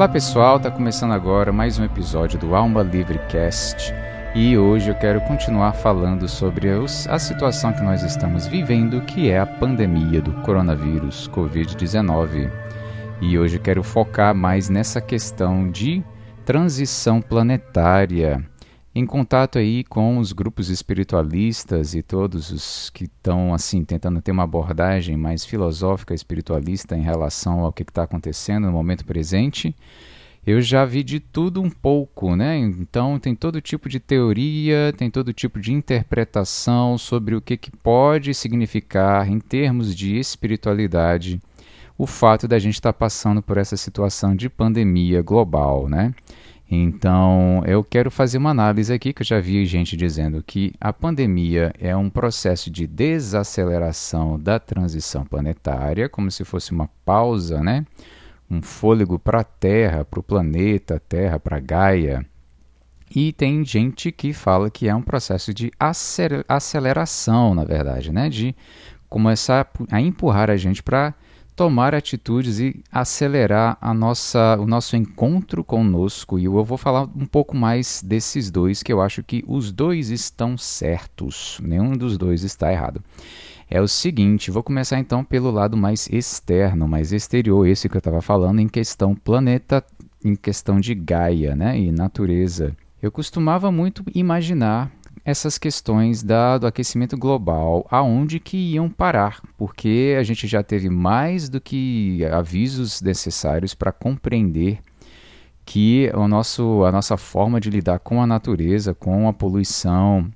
Olá pessoal, está começando agora mais um episódio do Alma Livre Cast e hoje eu quero continuar falando sobre a situação que nós estamos vivendo, que é a pandemia do coronavírus Covid-19. E hoje eu quero focar mais nessa questão de transição planetária em contato aí com os grupos espiritualistas e todos os que estão assim tentando ter uma abordagem mais filosófica espiritualista em relação ao que está acontecendo no momento presente, eu já vi de tudo um pouco, né? Então tem todo tipo de teoria, tem todo tipo de interpretação sobre o que, que pode significar em termos de espiritualidade o fato da gente estar tá passando por essa situação de pandemia global, né? Então, eu quero fazer uma análise aqui, que eu já vi gente dizendo que a pandemia é um processo de desaceleração da transição planetária, como se fosse uma pausa, né? um fôlego para a Terra, para o planeta Terra, para Gaia. E tem gente que fala que é um processo de aceleração, na verdade, né? de começar a empurrar a gente para tomar atitudes e acelerar a nossa, o nosso encontro conosco. E eu vou falar um pouco mais desses dois, que eu acho que os dois estão certos, nenhum dos dois está errado. É o seguinte, vou começar então pelo lado mais externo, mais exterior, esse que eu estava falando em questão planeta, em questão de Gaia né, e natureza. Eu costumava muito imaginar essas questões da, do aquecimento global, aonde que iam parar, porque a gente já teve mais do que avisos necessários para compreender que o nosso, a nossa forma de lidar com a natureza, com a poluição,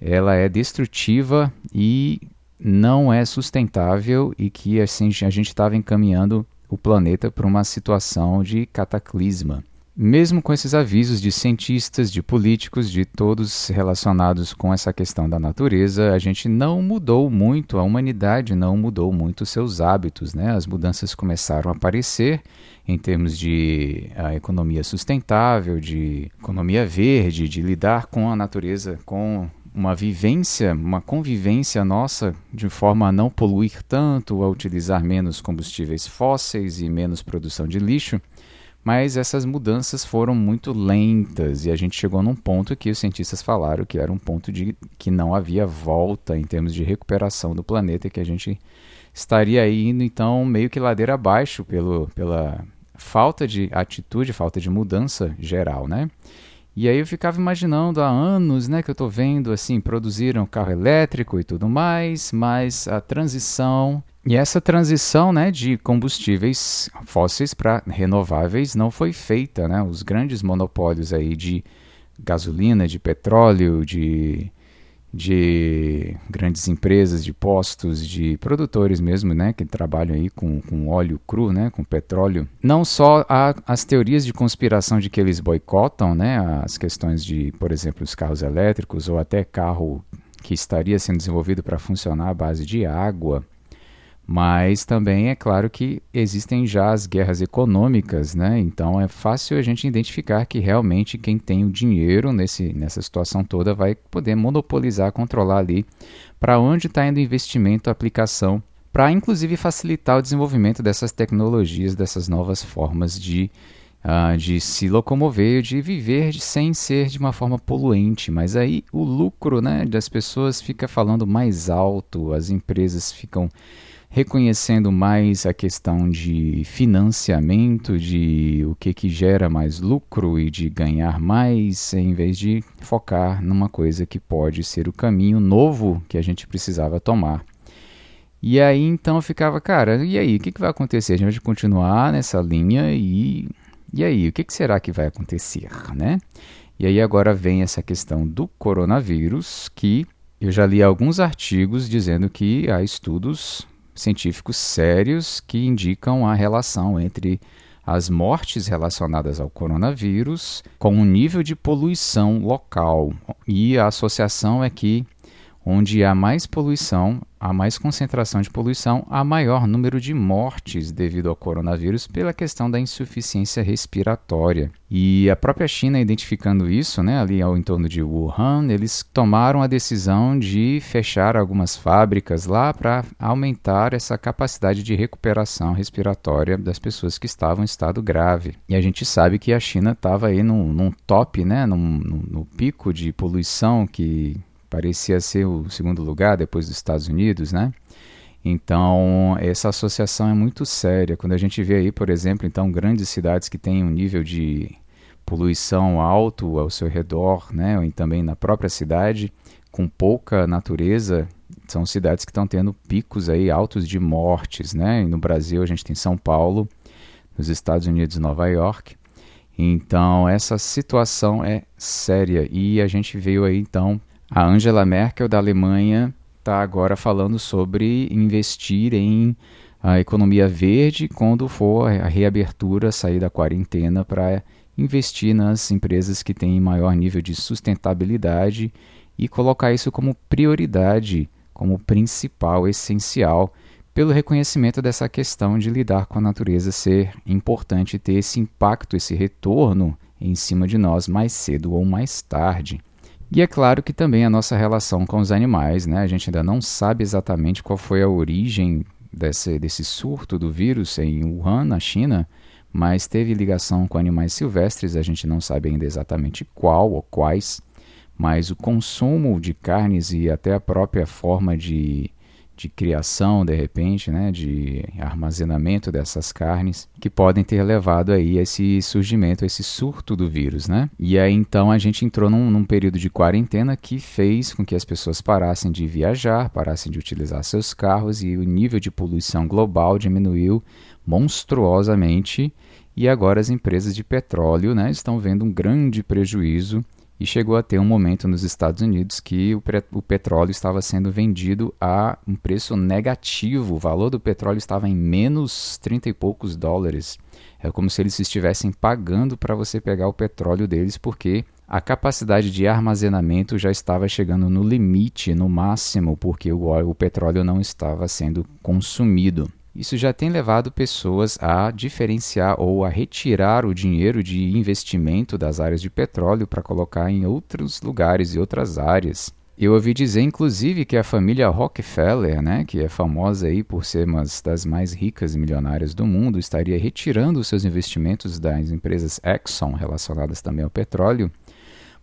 ela é destrutiva e não é sustentável e que assim a gente estava encaminhando o planeta para uma situação de cataclisma. Mesmo com esses avisos de cientistas, de políticos, de todos relacionados com essa questão da natureza, a gente não mudou muito, a humanidade não mudou muito seus hábitos. Né? As mudanças começaram a aparecer em termos de a economia sustentável, de economia verde, de lidar com a natureza, com uma vivência, uma convivência nossa de forma a não poluir tanto, a utilizar menos combustíveis fósseis e menos produção de lixo. Mas essas mudanças foram muito lentas e a gente chegou num ponto que os cientistas falaram que era um ponto de que não havia volta em termos de recuperação do planeta e que a gente estaria indo então meio que ladeira abaixo pelo, pela falta de atitude, falta de mudança geral, né? E aí eu ficava imaginando há anos, né, que eu estou vendo assim, produziram carro elétrico e tudo mais, mas a transição e essa transição né, de combustíveis fósseis para renováveis não foi feita. Né? Os grandes monopólios aí de gasolina, de petróleo, de, de grandes empresas de postos, de produtores mesmo, né, que trabalham aí com, com óleo cru, né, com petróleo. Não só há as teorias de conspiração de que eles boicotam, né, as questões de, por exemplo, os carros elétricos ou até carro que estaria sendo desenvolvido para funcionar à base de água mas também é claro que existem já as guerras econômicas, né? Então é fácil a gente identificar que realmente quem tem o dinheiro nesse, nessa situação toda vai poder monopolizar, controlar ali para onde está indo o investimento, a aplicação, para inclusive facilitar o desenvolvimento dessas tecnologias, dessas novas formas de, uh, de se locomover, de viver sem ser de uma forma poluente. Mas aí o lucro né, das pessoas fica falando mais alto, as empresas ficam reconhecendo mais a questão de financiamento, de o que, que gera mais lucro e de ganhar mais, em vez de focar numa coisa que pode ser o caminho novo que a gente precisava tomar. E aí então eu ficava, cara, e aí, o que, que vai acontecer? A gente vai continuar nessa linha e. E aí, o que, que será que vai acontecer, né? E aí agora vem essa questão do coronavírus, que eu já li alguns artigos dizendo que há estudos científicos sérios que indicam a relação entre as mortes relacionadas ao coronavírus com o nível de poluição local. E a associação é que onde há mais poluição, há mais concentração de poluição, há maior número de mortes devido ao coronavírus pela questão da insuficiência respiratória. E a própria China, identificando isso, né, ali ao entorno de Wuhan, eles tomaram a decisão de fechar algumas fábricas lá para aumentar essa capacidade de recuperação respiratória das pessoas que estavam em estado grave. E a gente sabe que a China estava aí num, num, top, né, num, num, no pico de poluição que parecia ser o segundo lugar depois dos Estados Unidos, né? Então, essa associação é muito séria. Quando a gente vê aí, por exemplo, então grandes cidades que têm um nível de poluição alto ao seu redor, né, ou também na própria cidade, com pouca natureza, são cidades que estão tendo picos aí altos de mortes, né? E no Brasil a gente tem São Paulo, nos Estados Unidos Nova York. Então essa situação é séria e a gente veio aí então a Angela Merkel da Alemanha está agora falando sobre investir em a economia verde quando for a reabertura, sair da quarentena para investir nas empresas que têm maior nível de sustentabilidade e colocar isso como prioridade, como principal, essencial, pelo reconhecimento dessa questão de lidar com a natureza ser importante ter esse impacto, esse retorno em cima de nós mais cedo ou mais tarde. E é claro que também a nossa relação com os animais, né? A gente ainda não sabe exatamente qual foi a origem desse, desse surto do vírus em Wuhan, na China, mas teve ligação com animais silvestres, a gente não sabe ainda exatamente qual ou quais, mas o consumo de carnes e até a própria forma de, de criação, de repente, né, de armazenamento dessas carnes, que podem ter levado aí a esse surgimento, a esse surto do vírus, né? E aí então a gente entrou num, num período de quarentena que fez com que as pessoas parassem de viajar, parassem de utilizar seus carros e o nível de poluição global diminuiu monstruosamente e agora as empresas de petróleo né, estão vendo um grande prejuízo e chegou a ter um momento nos Estados Unidos que o, o, petróleo estava sendo vendido a um preço negativo. O valor do petróleo estava em menos 30 e poucos dólares. É como se eles estivessem pagando para você pegar o petróleo deles, porque a capacidade de armazenamento já estava chegando no limite, no máximo, porque o, o petróleo não estava sendo consumido. Isso já tem levado pessoas a diferenciar ou a retirar o dinheiro de investimento das áreas de petróleo para colocar em outros lugares e outras áreas. Eu ouvi dizer, inclusive, que a família Rockefeller, né, que é famosa aí por ser uma das mais ricas e milionárias do mundo, estaria retirando seus investimentos das empresas Exxon relacionadas também ao petróleo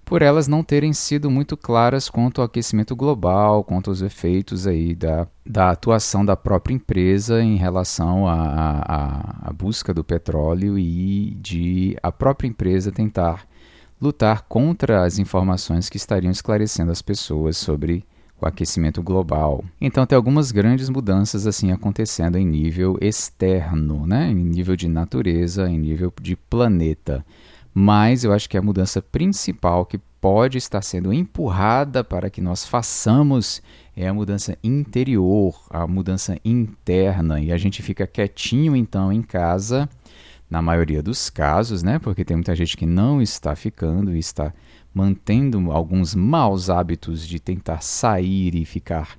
por elas não terem sido muito claras quanto ao aquecimento global, quanto aos efeitos aí da, da atuação da própria empresa em relação à busca do petróleo e de a própria empresa tentar lutar contra as informações que estariam esclarecendo as pessoas sobre o aquecimento global. Então tem algumas grandes mudanças assim acontecendo em nível externo, né? em nível de natureza, em nível de planeta mas eu acho que a mudança principal que pode estar sendo empurrada para que nós façamos é a mudança interior, a mudança interna, e a gente fica quietinho então em casa, na maioria dos casos, né? Porque tem muita gente que não está ficando e está mantendo alguns maus hábitos de tentar sair e ficar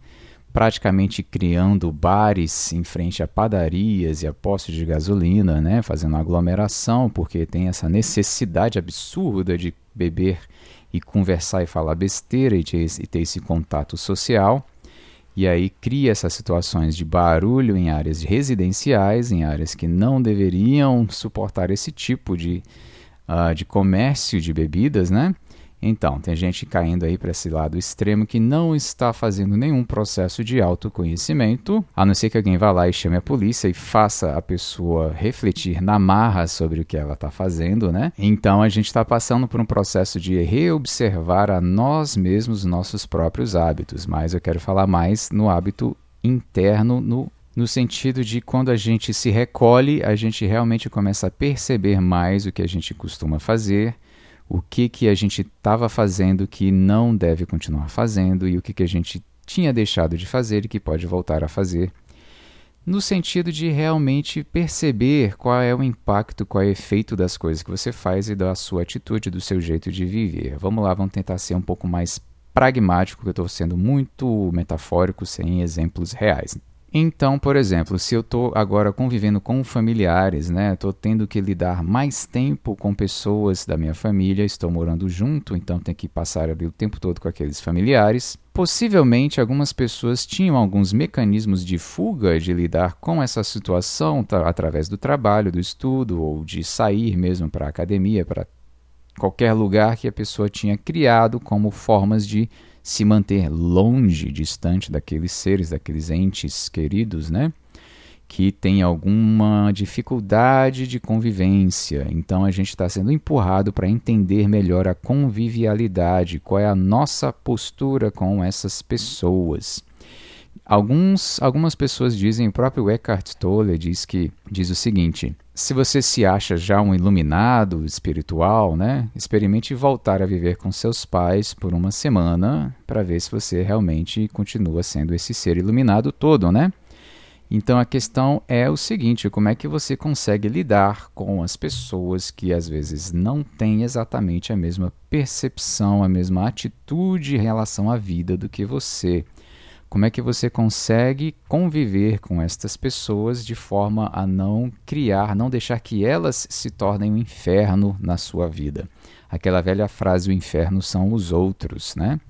praticamente criando bares em frente a padarias e a postos de gasolina, né, fazendo aglomeração, porque tem essa necessidade absurda de beber e conversar e falar besteira e ter, e ter esse contato social. E aí cria essas situações de barulho em áreas residenciais, em áreas que não deveriam suportar esse tipo de, uh, de comércio de bebidas, né? Então, tem gente caindo aí para esse lado extremo que não está fazendo nenhum processo de autoconhecimento, a não ser que alguém vá lá e chame a polícia e faça a pessoa refletir na marra sobre o que ela está fazendo, né? Então, a gente está passando por um processo de reobservar a nós mesmos nossos próprios hábitos, mas eu quero falar mais no hábito interno, no no sentido de quando a gente se recolhe, a gente realmente começa a perceber mais o que a gente costuma fazer o que, que a gente estava fazendo que não deve continuar fazendo e o que, que a gente tinha deixado de fazer e que pode voltar a fazer, no sentido de realmente perceber qual é o impacto, qual é o efeito das coisas que você faz e da sua atitude, do seu jeito de viver. Vamos lá, vamos tentar ser um pouco mais pragmático, que eu estou sendo muito metafórico, sem exemplos reais. Então, por exemplo, se eu estou agora convivendo com familiares, né, estou tendo que lidar mais tempo com pessoas da minha família, estou morando junto, então tenho que passar ali o tempo todo com aqueles familiares. Possivelmente, algumas pessoas tinham alguns mecanismos de fuga de lidar com essa situação através do trabalho, do estudo ou de sair mesmo para a academia, para qualquer lugar que a pessoa tinha criado como formas de se manter longe, distante daqueles seres, daqueles entes queridos, né? Que tem alguma dificuldade de convivência. Então a gente está sendo empurrado para entender melhor a convivialidade, qual é a nossa postura com essas pessoas. Alguns, algumas pessoas dizem, o próprio Eckhart Tolle diz que diz o seguinte: se você se acha já um iluminado espiritual, né, experimente voltar a viver com seus pais por uma semana para ver se você realmente continua sendo esse ser iluminado todo, né? Então a questão é o seguinte: como é que você consegue lidar com as pessoas que às vezes não têm exatamente a mesma percepção, a mesma atitude em relação à vida do que você? Como é que você consegue conviver com estas pessoas de forma a não criar, não deixar que elas se tornem um inferno na sua vida? Aquela velha frase: o inferno são os outros, né?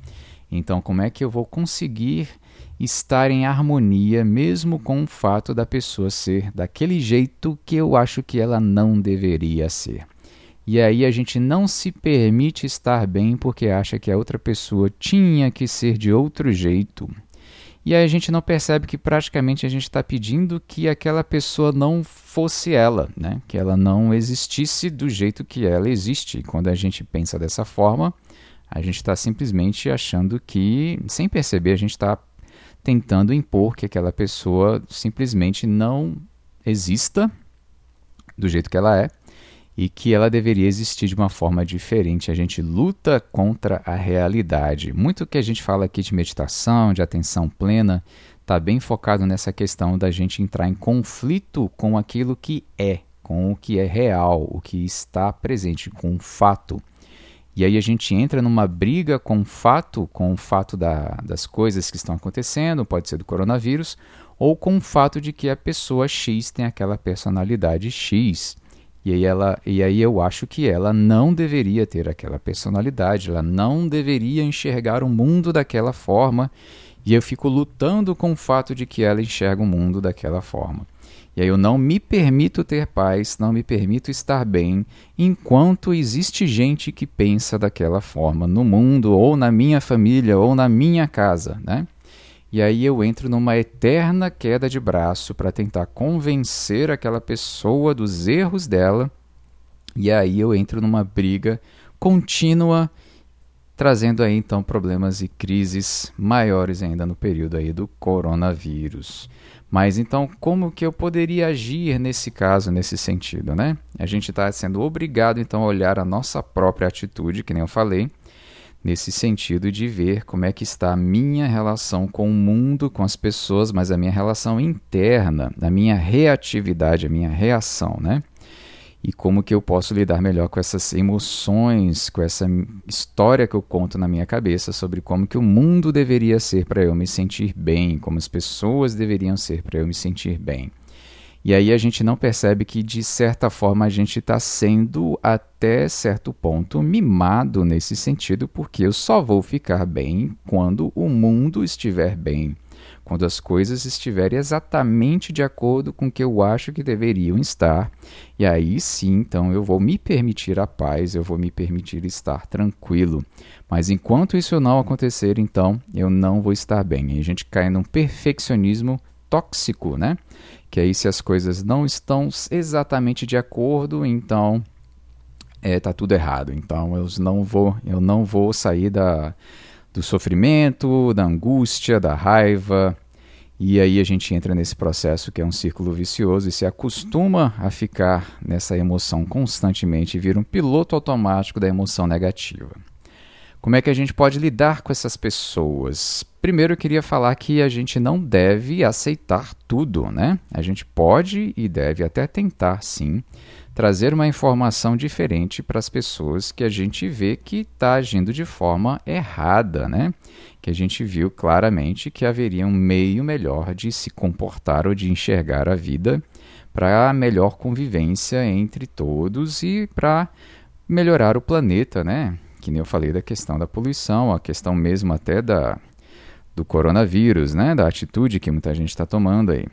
Então, como é que eu vou conseguir estar em harmonia mesmo com o fato da pessoa ser daquele jeito que eu acho que ela não deveria ser? E aí a gente não se permite estar bem porque acha que a outra pessoa tinha que ser de outro jeito. E aí a gente não percebe que praticamente a gente está pedindo que aquela pessoa não fosse ela, né? que ela não existisse do jeito que ela existe. E quando a gente pensa dessa forma, a gente está simplesmente achando que, sem perceber, a gente está tentando impor que aquela pessoa simplesmente não exista do jeito que ela é e que ela deveria existir de uma forma diferente. A gente luta contra a realidade. Muito que a gente fala aqui de meditação, de atenção plena, está bem focado nessa questão da gente entrar em conflito com aquilo que é, com o que é real, o que está presente, com o fato. E aí a gente entra numa briga com o fato, com o fato da, das coisas que estão acontecendo, pode ser do coronavírus, ou com o fato de que a pessoa X tem aquela personalidade X. E aí, ela, e aí eu acho que ela não deveria ter aquela personalidade, ela não deveria enxergar o mundo daquela forma, e eu fico lutando com o fato de que ela enxerga o mundo daquela forma. E aí eu não me permito ter paz, não me permito estar bem, enquanto existe gente que pensa daquela forma no mundo, ou na minha família, ou na minha casa, né? E aí eu entro numa eterna queda de braço para tentar convencer aquela pessoa dos erros dela. E aí eu entro numa briga contínua, trazendo aí então problemas e crises maiores ainda no período aí do coronavírus. Mas então, como que eu poderia agir nesse caso, nesse sentido, né? A gente está sendo obrigado então a olhar a nossa própria atitude, que nem eu falei, nesse sentido de ver como é que está a minha relação com o mundo, com as pessoas, mas a minha relação interna, a minha reatividade, a minha reação, né? E como que eu posso lidar melhor com essas emoções, com essa história que eu conto na minha cabeça sobre como que o mundo deveria ser para eu me sentir bem, como as pessoas deveriam ser para eu me sentir bem. E aí a gente não percebe que, de certa forma, a gente está sendo, até certo ponto, mimado nesse sentido, porque eu só vou ficar bem quando o mundo estiver bem, quando as coisas estiverem exatamente de acordo com o que eu acho que deveriam estar. E aí sim, então, eu vou me permitir a paz, eu vou me permitir estar tranquilo. Mas enquanto isso não acontecer, então, eu não vou estar bem. E a gente cai num perfeccionismo tóxico, né? que aí se as coisas não estão exatamente de acordo, então é, tá tudo errado. Então eu não vou, eu não vou sair da, do sofrimento, da angústia, da raiva. E aí a gente entra nesse processo que é um círculo vicioso e se acostuma a ficar nessa emoção constantemente e vira um piloto automático da emoção negativa. Como é que a gente pode lidar com essas pessoas? Primeiro eu queria falar que a gente não deve aceitar tudo, né? A gente pode e deve até tentar, sim, trazer uma informação diferente para as pessoas que a gente vê que está agindo de forma errada, né? Que a gente viu claramente que haveria um meio melhor de se comportar ou de enxergar a vida para melhor convivência entre todos e para melhorar o planeta, né? Que nem eu falei da questão da poluição, a questão mesmo até da, do coronavírus, né? Da atitude que muita gente está tomando aí.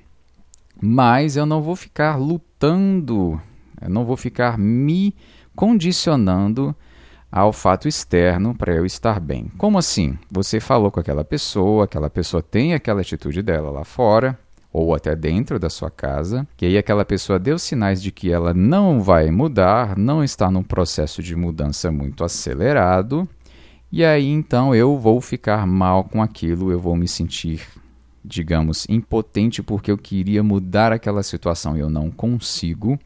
Mas eu não vou ficar lutando, eu não vou ficar me condicionando ao fato externo para eu estar bem. Como assim? Você falou com aquela pessoa, aquela pessoa tem aquela atitude dela lá fora, ou até dentro da sua casa, que aí aquela pessoa deu sinais de que ela não vai mudar, não está num processo de mudança muito acelerado, e aí então eu vou ficar mal com aquilo, eu vou me sentir, digamos, impotente porque eu queria mudar aquela situação e eu não consigo,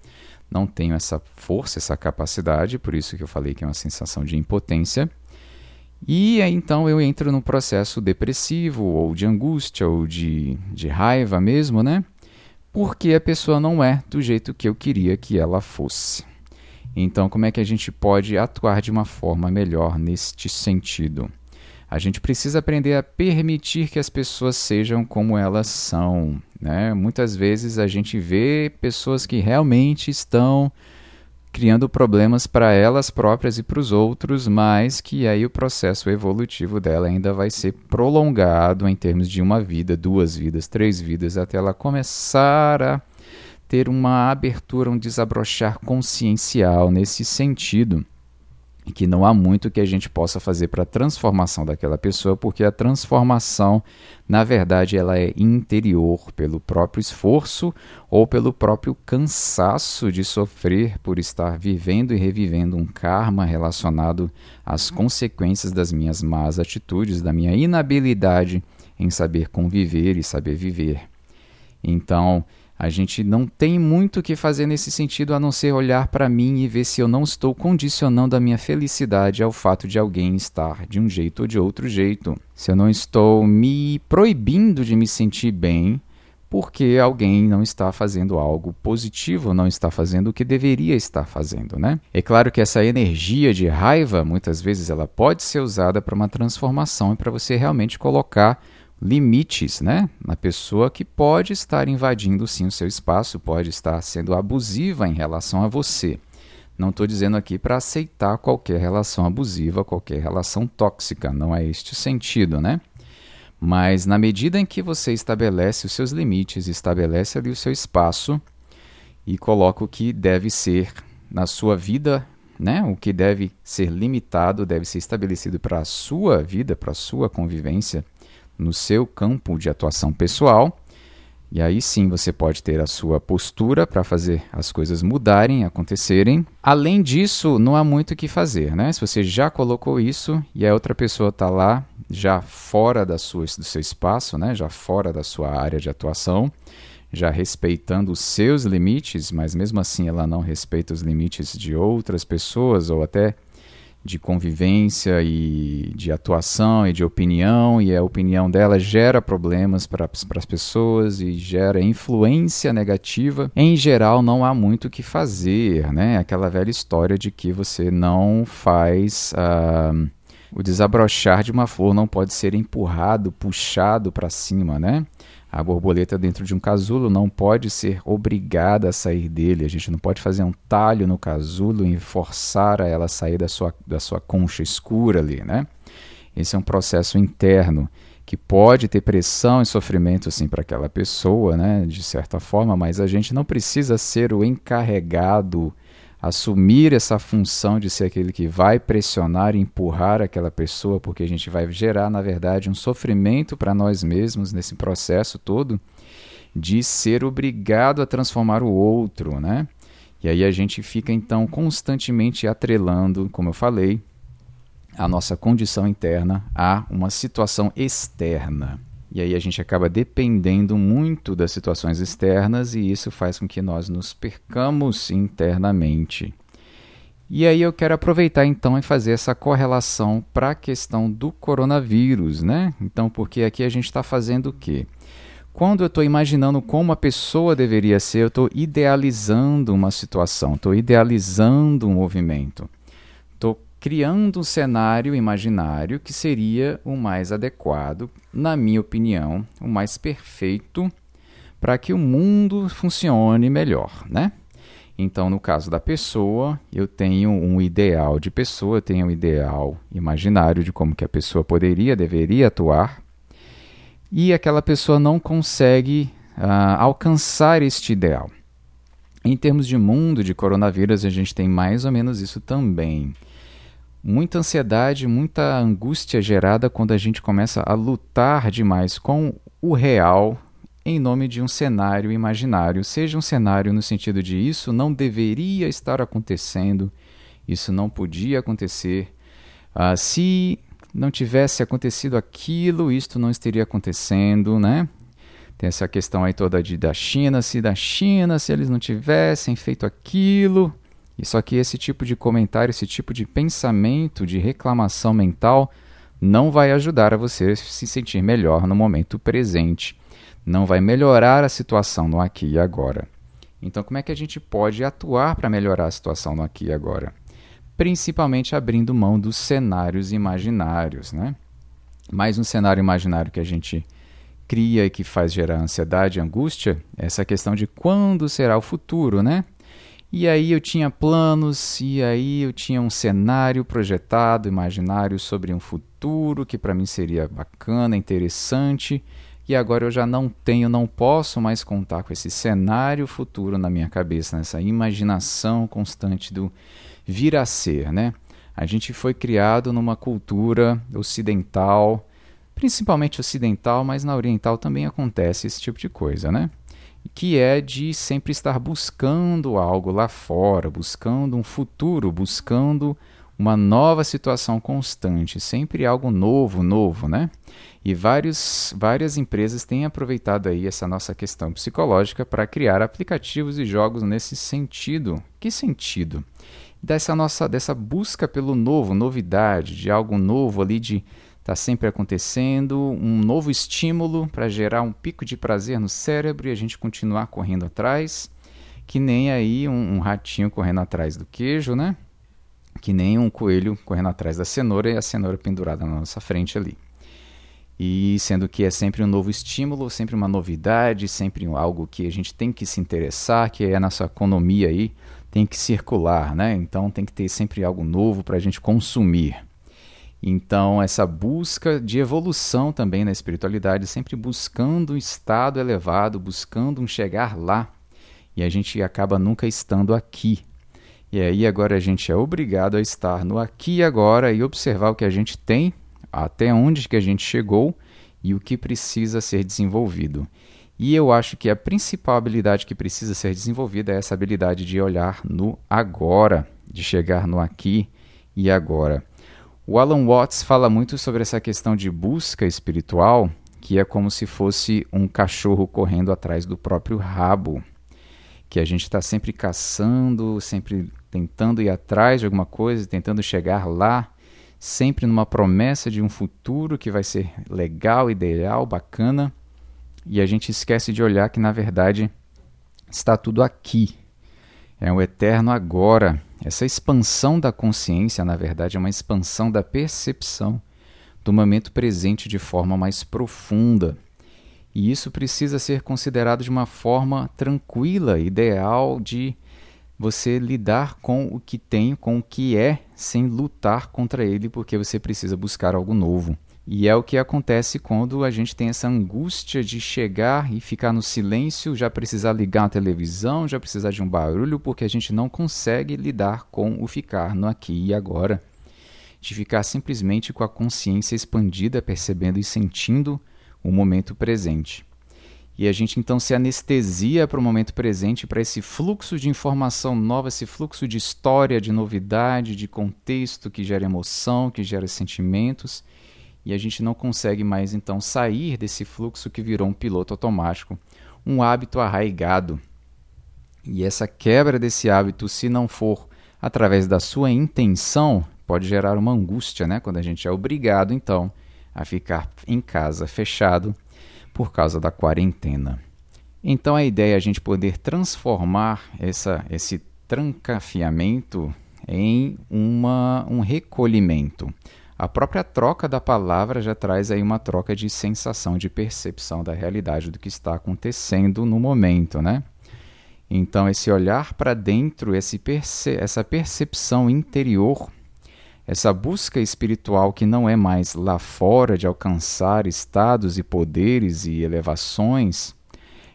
não tenho essa força, essa capacidade, por isso que eu falei que é uma sensação de impotência. E aí, então eu entro no processo depressivo, ou de angústia, ou de, de raiva mesmo, né? Porque a pessoa não é do jeito que eu queria que ela fosse. Então, como é que a gente pode atuar de uma forma melhor neste sentido? A gente precisa aprender a permitir que as pessoas sejam como elas são. Né? Muitas vezes a gente vê pessoas que realmente estão criando problemas para elas próprias e para os outros, mas que aí o processo evolutivo dela ainda vai ser prolongado em termos de uma vida, duas vidas, três vidas, até ela começar a ter uma abertura, um desabrochar consciencial nesse sentido e que não há muito que a gente possa fazer para a transformação daquela pessoa, porque a transformação, na verdade, ela é interior pelo próprio esforço ou pelo próprio cansaço de sofrer por estar vivendo e revivendo um karma relacionado às consequências das minhas más atitudes, da minha inabilidade em saber conviver e saber viver. Então, a gente não tem muito o que fazer nesse sentido a não ser olhar para mim e ver se eu não estou condicionando a minha felicidade ao fato de alguém estar de um jeito ou de outro jeito. Se eu não estou me proibindo de me sentir bem porque alguém não está fazendo algo positivo, não está fazendo o que deveria estar fazendo, né? É claro que essa energia de raiva, muitas vezes ela pode ser usada para uma transformação e para você realmente colocar limites né, na pessoa que pode estar invadindo sim o seu espaço, pode estar sendo abusiva em relação a você. Não estou dizendo aqui para aceitar qualquer relação abusiva, qualquer relação tóxica, não é este o sentido, né? Mas na medida em que você estabelece os seus limites, estabelece ali o seu espaço e coloca o que deve ser na sua vida, né? O que deve ser limitado, deve ser estabelecido para a sua vida, para a sua convivência no seu campo de atuação pessoal. E aí sim você pode ter a sua postura para fazer as coisas mudarem, acontecerem. Além disso, não há muito o que fazer, né? Se você já colocou isso e a outra pessoa está lá, já fora da sua, do seu espaço, né? já fora da sua área de atuação, já respeitando os seus limites, mas mesmo assim ela não respeita os limites de outras pessoas ou até de convivência e de atuação e de opinião, e a opinião dela gera problemas para as pessoas e gera influência negativa. Em geral, não há muito o que fazer, né? Aquela velha história de que você não faz. Uh, o desabrochar de uma flor não pode ser empurrado, puxado para cima, né? A borboleta dentro de um casulo não pode ser obrigada a sair dele. A gente não pode fazer um talho no casulo e forçar a ela a sair da sua, da sua concha escura ali, né? Esse é um processo interno que pode ter pressão e sofrimento assim para aquela pessoa, né, de certa forma, mas a gente não precisa ser o encarregado assumir essa função de ser aquele que vai pressionar e empurrar aquela pessoa, porque a gente vai gerar, na verdade, um sofrimento para nós mesmos nesse processo todo de ser obrigado a transformar o outro, né? E aí a gente fica então constantemente atrelando, como eu falei, a nossa condição interna a uma situação externa. E aí a gente acaba dependendo muito das situações externas e isso faz com que nós nos percamos internamente. E aí eu quero aproveitar então e fazer essa correlação para a questão do coronavírus, né? Então, porque aqui a gente está fazendo o quê? Quando eu estou imaginando como a pessoa deveria ser, eu estou idealizando uma situação, estou idealizando um movimento, criando um cenário imaginário que seria o mais adequado, na minha opinião, o mais perfeito para que o mundo funcione melhor, né? Então, no caso da pessoa, eu tenho um ideal de pessoa, eu tenho um ideal imaginário de como que a pessoa poderia, deveria atuar, e aquela pessoa não consegue uh, alcançar este ideal. Em termos de mundo de coronavírus, a gente tem mais ou menos isso também. Muita ansiedade, muita angústia gerada quando a gente começa a lutar demais com o real em nome de um cenário imaginário, seja um cenário no sentido de isso não deveria estar acontecendo, isso não podia acontecer. Uh, se não tivesse acontecido aquilo, isto não estaria acontecendo, né? Tem essa questão aí toda de da China, se da China, se eles não tivessem feito aquilo. Isso aqui, esse tipo de comentário, esse tipo de pensamento, de reclamação mental, não vai ajudar a você se sentir melhor no momento presente. Não vai melhorar a situação no aqui e agora. Então, como é que a gente pode atuar para melhorar a situação no aqui e agora? principalmente abrindo mão dos cenários imaginários, né? Mais um cenário imaginário que a gente cria e que faz gerar ansiedade e angústia, é essa questão de quando será o futuro, né? E aí eu tinha planos, e aí eu tinha um cenário projetado, imaginário sobre um futuro que para mim seria bacana, interessante, e agora eu já não tenho, não posso mais contar com esse cenário futuro na minha cabeça, nessa imaginação constante do vir a ser, né? A gente foi criado numa cultura ocidental, principalmente ocidental, mas na oriental também acontece esse tipo de coisa, né? Que é de sempre estar buscando algo lá fora, buscando um futuro, buscando uma nova situação constante, sempre algo novo, novo, né? E vários, várias empresas têm aproveitado aí essa nossa questão psicológica para criar aplicativos e jogos nesse sentido. Que sentido? dessa nossa dessa busca pelo novo, novidade, de algo novo ali de está sempre acontecendo, um novo estímulo para gerar um pico de prazer no cérebro e a gente continuar correndo atrás, que nem aí um, um, ratinho correndo atrás do queijo, né? Que nem um coelho correndo atrás da cenoura e a cenoura pendurada na nossa frente ali. E sendo que é sempre um novo estímulo, sempre uma novidade, sempre algo que a gente tem que se interessar, que é a nossa economia aí, tem que circular, né? Então tem que ter sempre algo novo para a gente consumir. Então, essa busca de evolução também na espiritualidade, sempre buscando um estado elevado, buscando um chegar lá, e a gente acaba nunca estando aqui. E aí agora a gente é obrigado a estar no aqui e agora e observar o que a gente tem, até onde que a gente chegou e o que precisa ser desenvolvido. E eu acho que a principal habilidade que precisa ser desenvolvida é essa habilidade de olhar no agora, de chegar no aqui e agora. O Alan Watts fala muito sobre essa questão de busca espiritual, que é como se fosse um cachorro correndo atrás do próprio rabo, que a gente está sempre caçando, sempre tentando ir atrás de alguma coisa, tentando chegar lá, sempre numa promessa de um futuro que vai ser legal, ideal, bacana e a gente esquece de olhar que na verdade está tudo aqui. É o eterno agora. Essa expansão da consciência, na verdade, é uma expansão da percepção do momento presente de forma mais profunda. E isso precisa ser considerado de uma forma tranquila, ideal de você lidar com o que tem, com o que é, sem lutar contra ele, porque você precisa buscar algo novo. E é o que acontece quando a gente tem essa angústia de chegar e ficar no silêncio, já precisar ligar a televisão, já precisar de um barulho, porque a gente não consegue lidar com o ficar no aqui e agora. De ficar simplesmente com a consciência expandida, percebendo e sentindo o momento presente. E a gente então se anestesia para o momento presente, para esse fluxo de informação nova, esse fluxo de história, de novidade, de contexto que gera emoção, que gera sentimentos e a gente não consegue mais então sair desse fluxo que virou um piloto automático, um hábito arraigado. E essa quebra desse hábito, se não for através da sua intenção, pode gerar uma angústia, né? Quando a gente é obrigado, então, a ficar em casa fechado por causa da quarentena. Então a ideia é a gente poder transformar essa, esse trancafiamento em uma, um recolhimento. A própria troca da palavra já traz aí uma troca de sensação, de percepção da realidade do que está acontecendo no momento, né? Então, esse olhar para dentro, perce essa percepção interior, essa busca espiritual que não é mais lá fora de alcançar estados e poderes e elevações,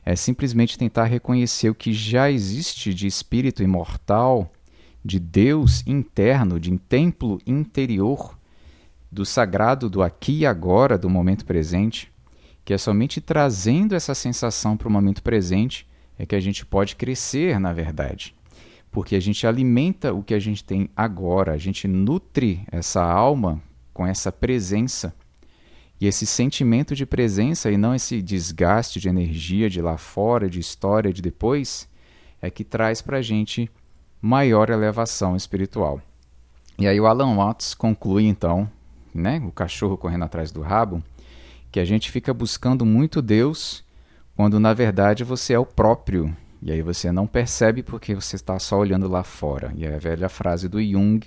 é simplesmente tentar reconhecer o que já existe de espírito imortal, de Deus interno, de um templo interior do sagrado do aqui e agora, do momento presente, que é somente trazendo essa sensação para o momento presente é que a gente pode crescer, na verdade. Porque a gente alimenta o que a gente tem agora, a gente nutre essa alma com essa presença. E esse sentimento de presença e não esse desgaste de energia de lá fora, de história, de depois, é que traz para a gente maior elevação espiritual. E aí o Alan Watts conclui então né, o cachorro correndo atrás do rabo, que a gente fica buscando muito Deus quando na verdade você é o próprio. E aí você não percebe porque você está só olhando lá fora. E é a velha frase do Jung: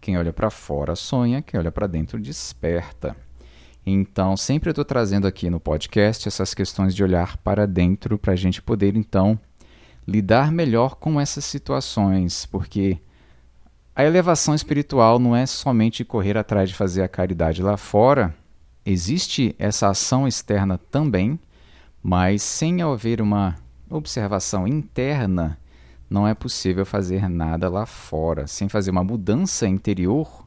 quem olha para fora sonha, quem olha para dentro desperta. Então, sempre eu estou trazendo aqui no podcast essas questões de olhar para dentro para a gente poder então lidar melhor com essas situações, porque a elevação espiritual não é somente correr atrás de fazer a caridade lá fora, existe essa ação externa também, mas sem haver uma observação interna, não é possível fazer nada lá fora. Sem fazer uma mudança interior,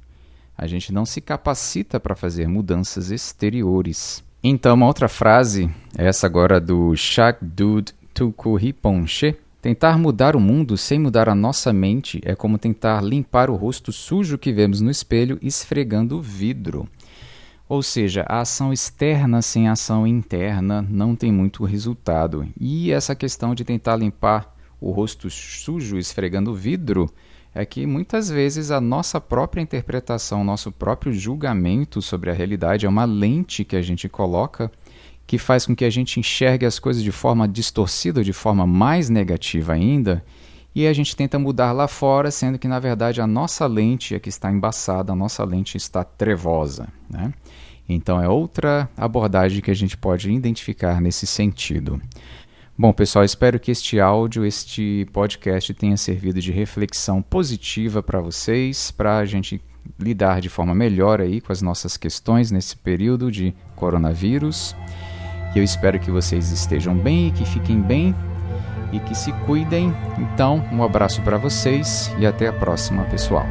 a gente não se capacita para fazer mudanças exteriores. Então, uma outra frase, essa agora do Shakdud Tuku Rinpoche, Tentar mudar o mundo sem mudar a nossa mente é como tentar limpar o rosto sujo que vemos no espelho esfregando o vidro. Ou seja, a ação externa sem ação interna não tem muito resultado. E essa questão de tentar limpar o rosto sujo esfregando o vidro é que muitas vezes a nossa própria interpretação, nosso próprio julgamento sobre a realidade é uma lente que a gente coloca que faz com que a gente enxergue as coisas de forma distorcida, de forma mais negativa ainda, e a gente tenta mudar lá fora, sendo que na verdade a nossa lente é que está embaçada, a nossa lente está trevosa. Né? Então é outra abordagem que a gente pode identificar nesse sentido. Bom, pessoal, espero que este áudio, este podcast tenha servido de reflexão positiva para vocês, para a gente lidar de forma melhor aí com as nossas questões nesse período de coronavírus. Eu espero que vocês estejam bem e que fiquem bem e que se cuidem. Então, um abraço para vocês e até a próxima, pessoal.